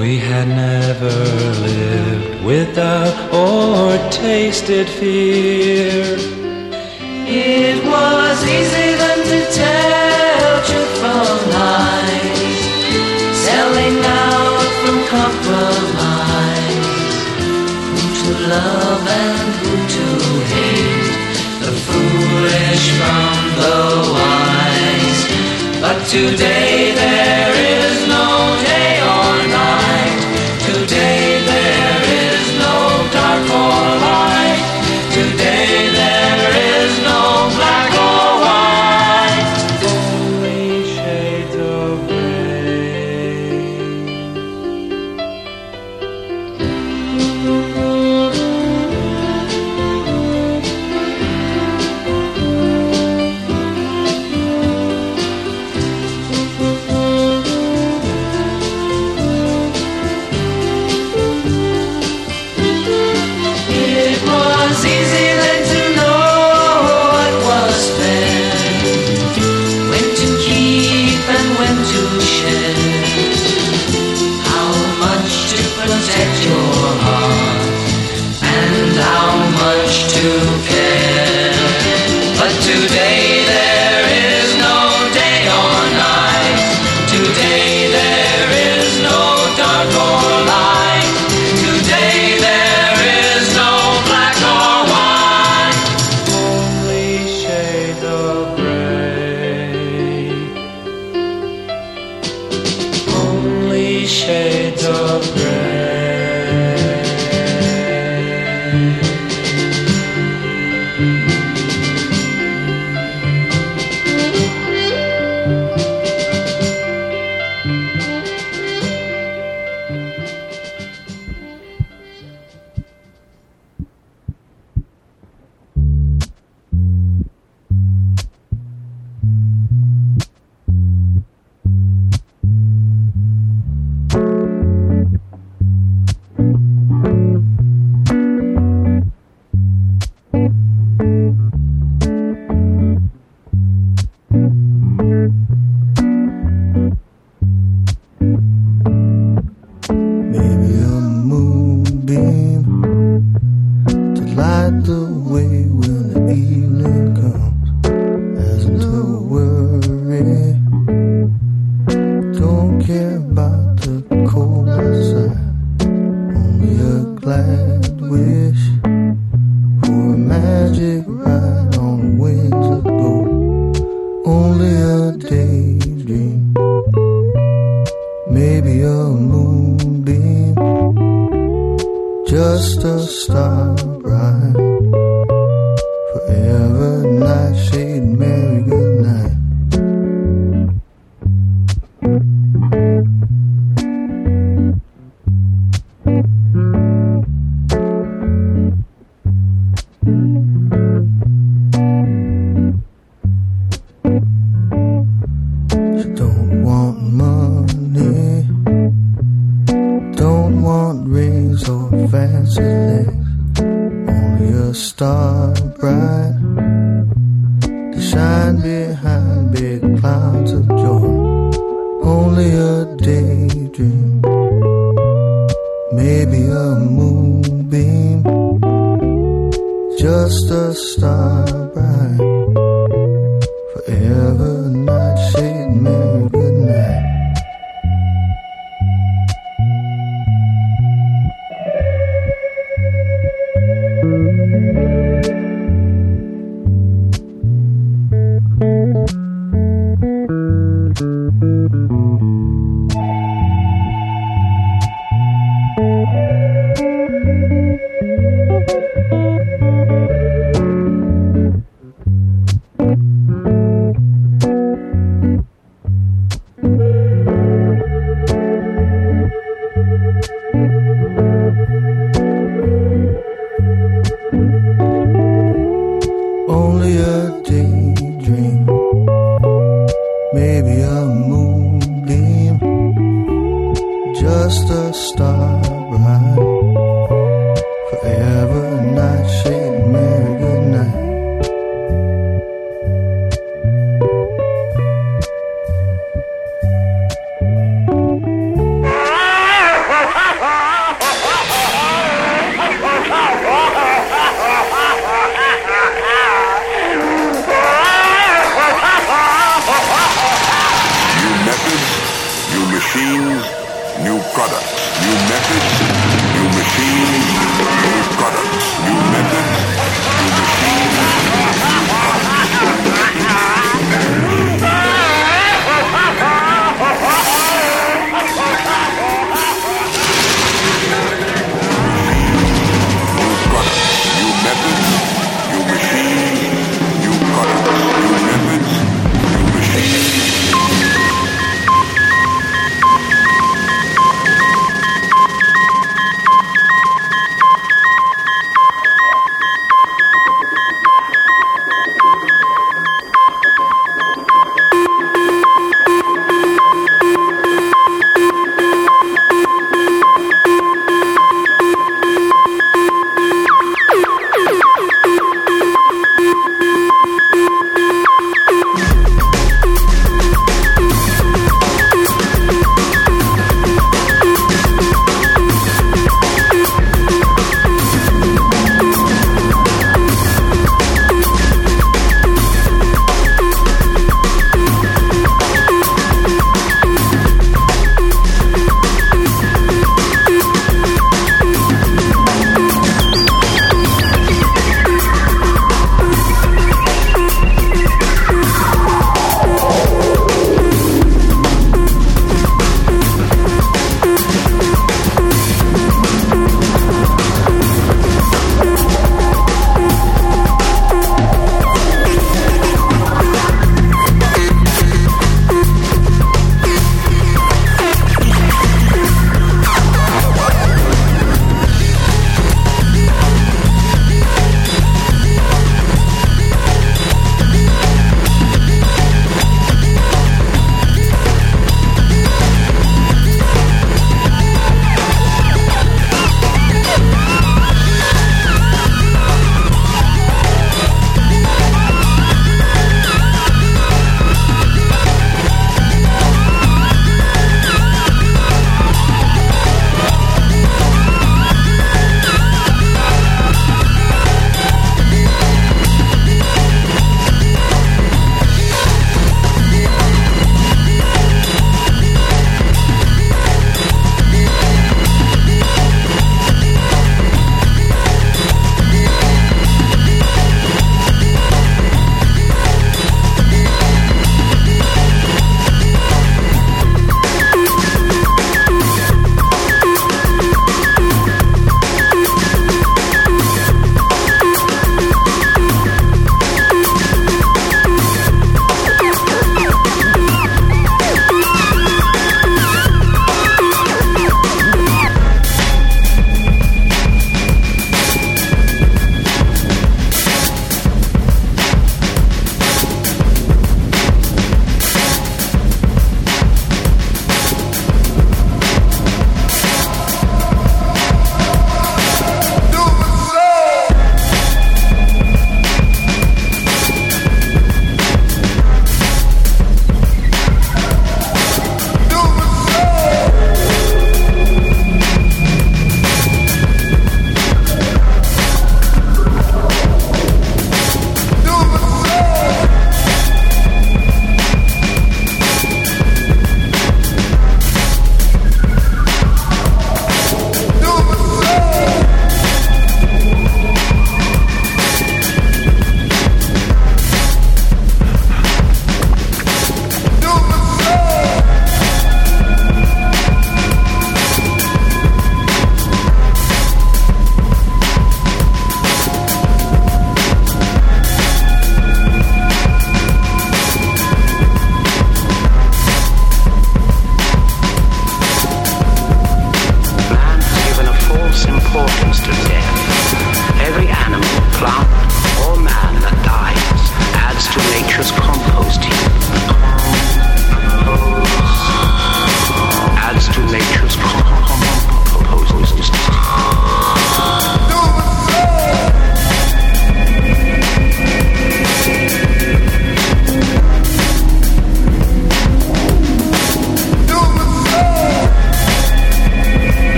We had never lived without or tasted fear. It was easy then to tell truth from lies, selling out from compromise. Who to love and who to hate, the foolish from the wise. But today there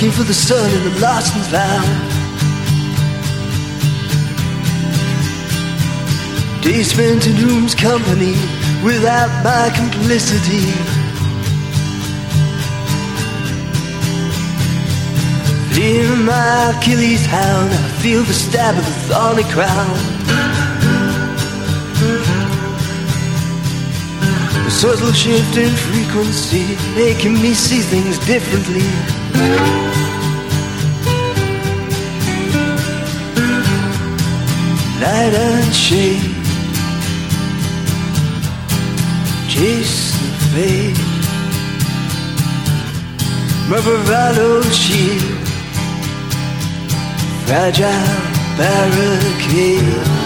looking for the sun and I'm lost and found. Days spent in room's company without my complicity. Fear my Achilles hound, I feel the stab of the thorny crown. The subtle shift in frequency, making me see things differently. Light and shade, chase the fate. My bravado shield, fragile barricade.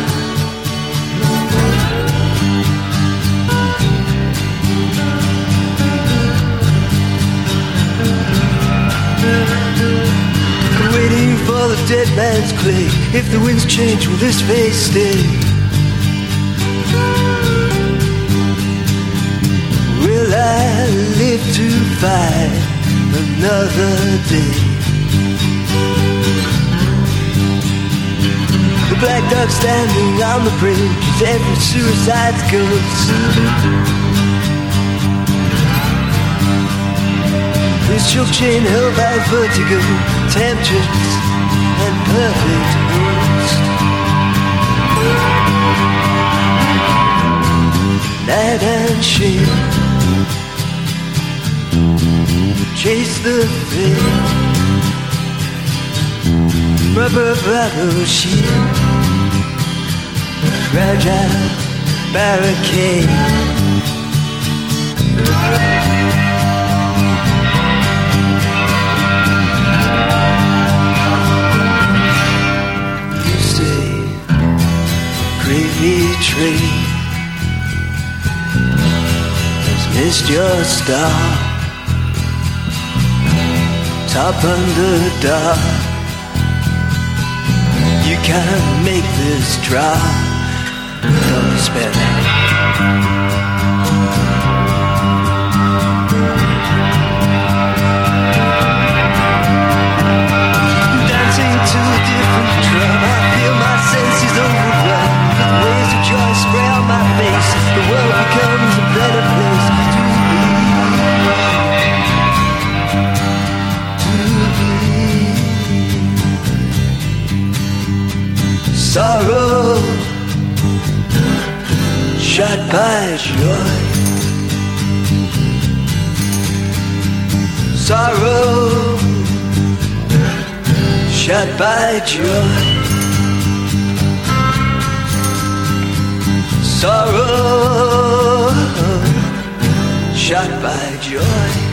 Dead man's clay. If the winds change, will this face stay? Will I live to fight another day? The black dog standing on the bridge is every suicide's ghost. This choke chain held by vertigo, temptress chase the fate. Rubber battle shield, fragile barricade. Train has missed your star. Top under dark, you can't make this drop. Don't despair joy. Sorrow shot by joy. Sorrow, shot by joy.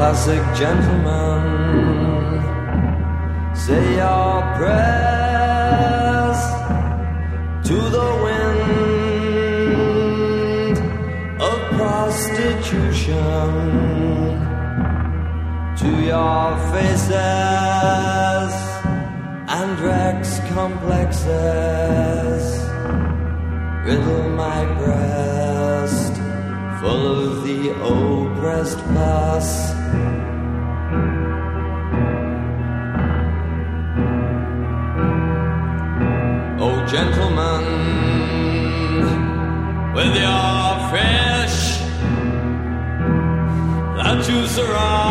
Classic gentleman. Say your prayers to the wind of prostitution, to your faces and Rex complexes. Riddle my breast full of the oppressed pus. That you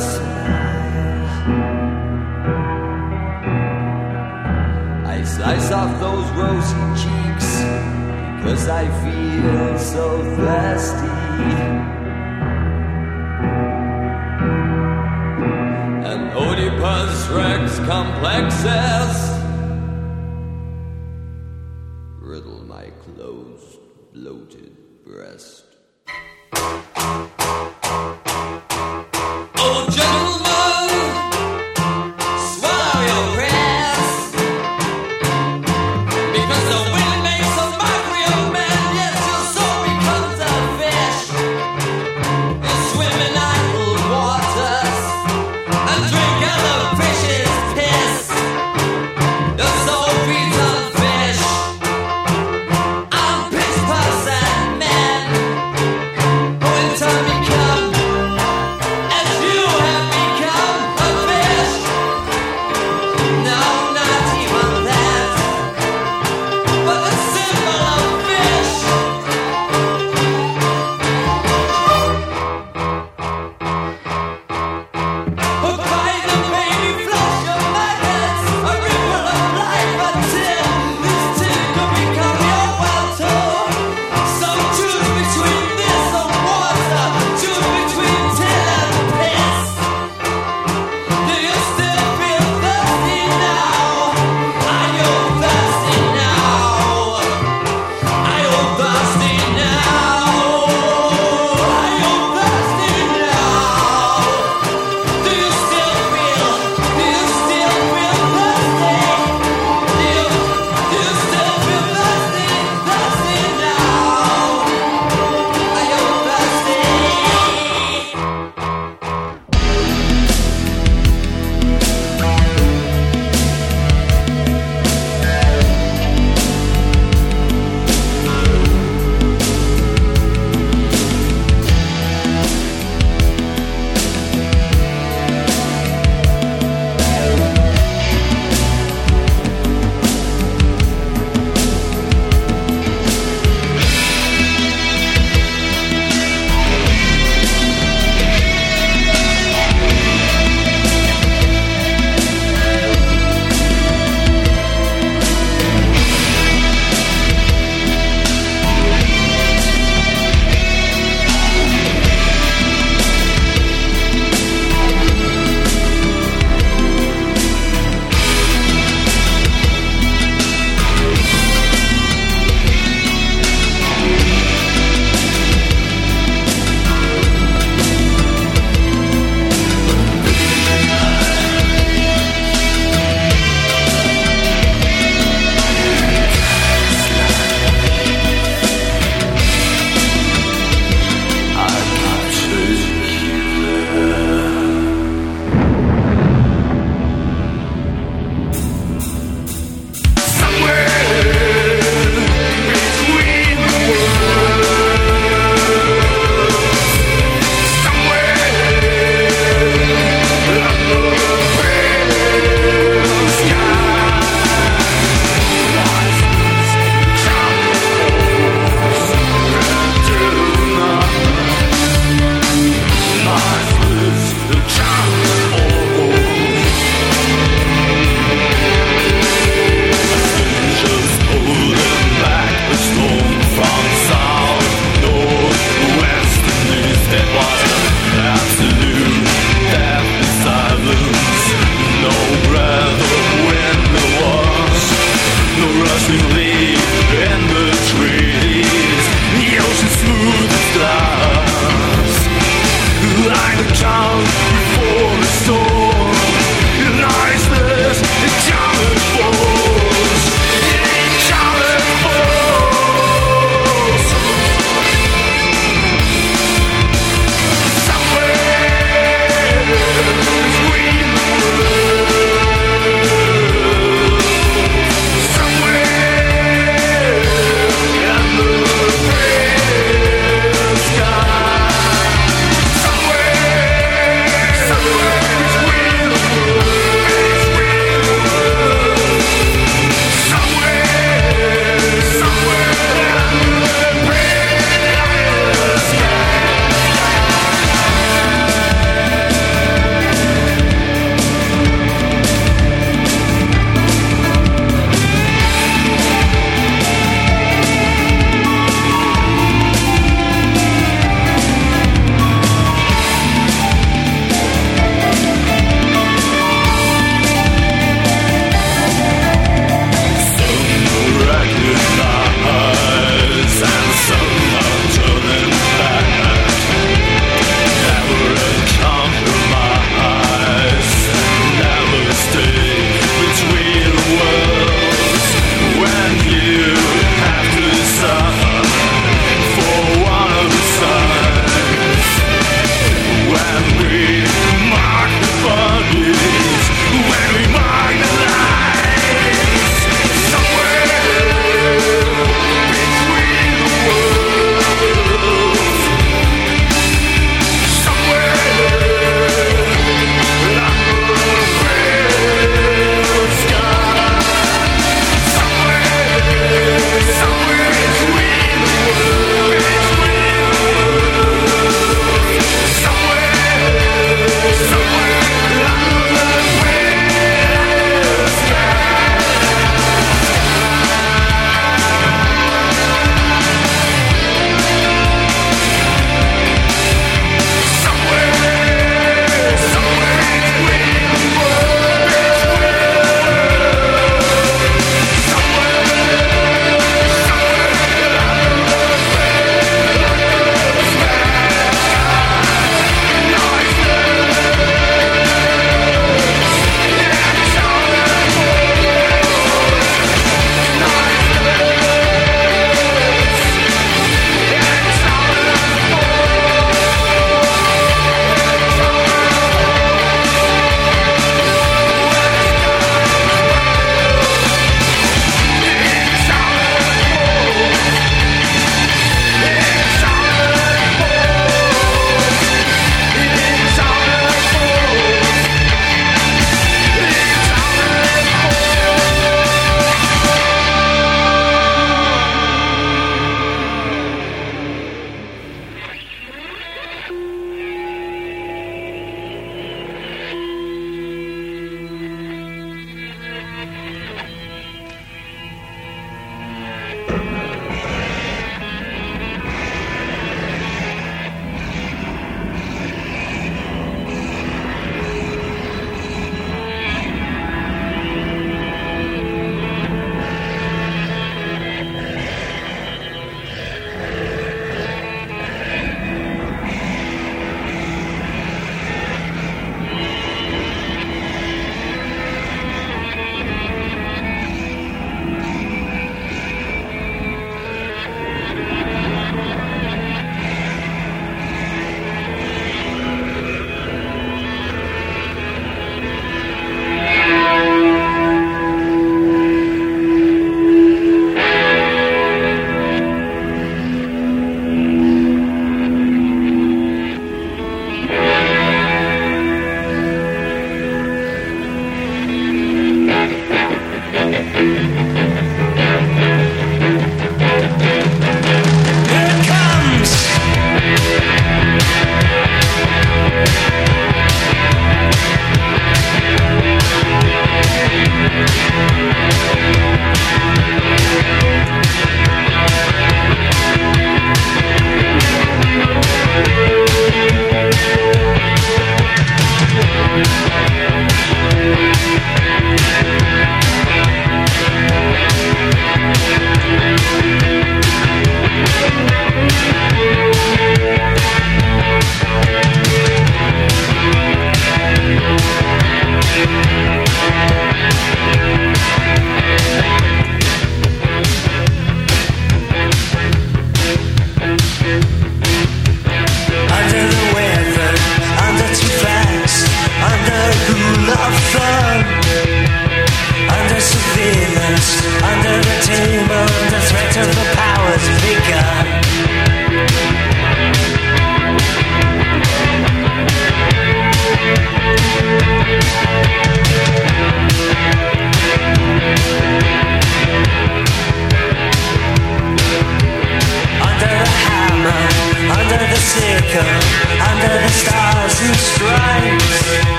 smile. I slice off those rosy cheeks because I feel so thirsty. And Oedipus Rex complexes riddle my closed, bloated breast.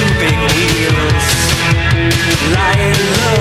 two big wheels lying low.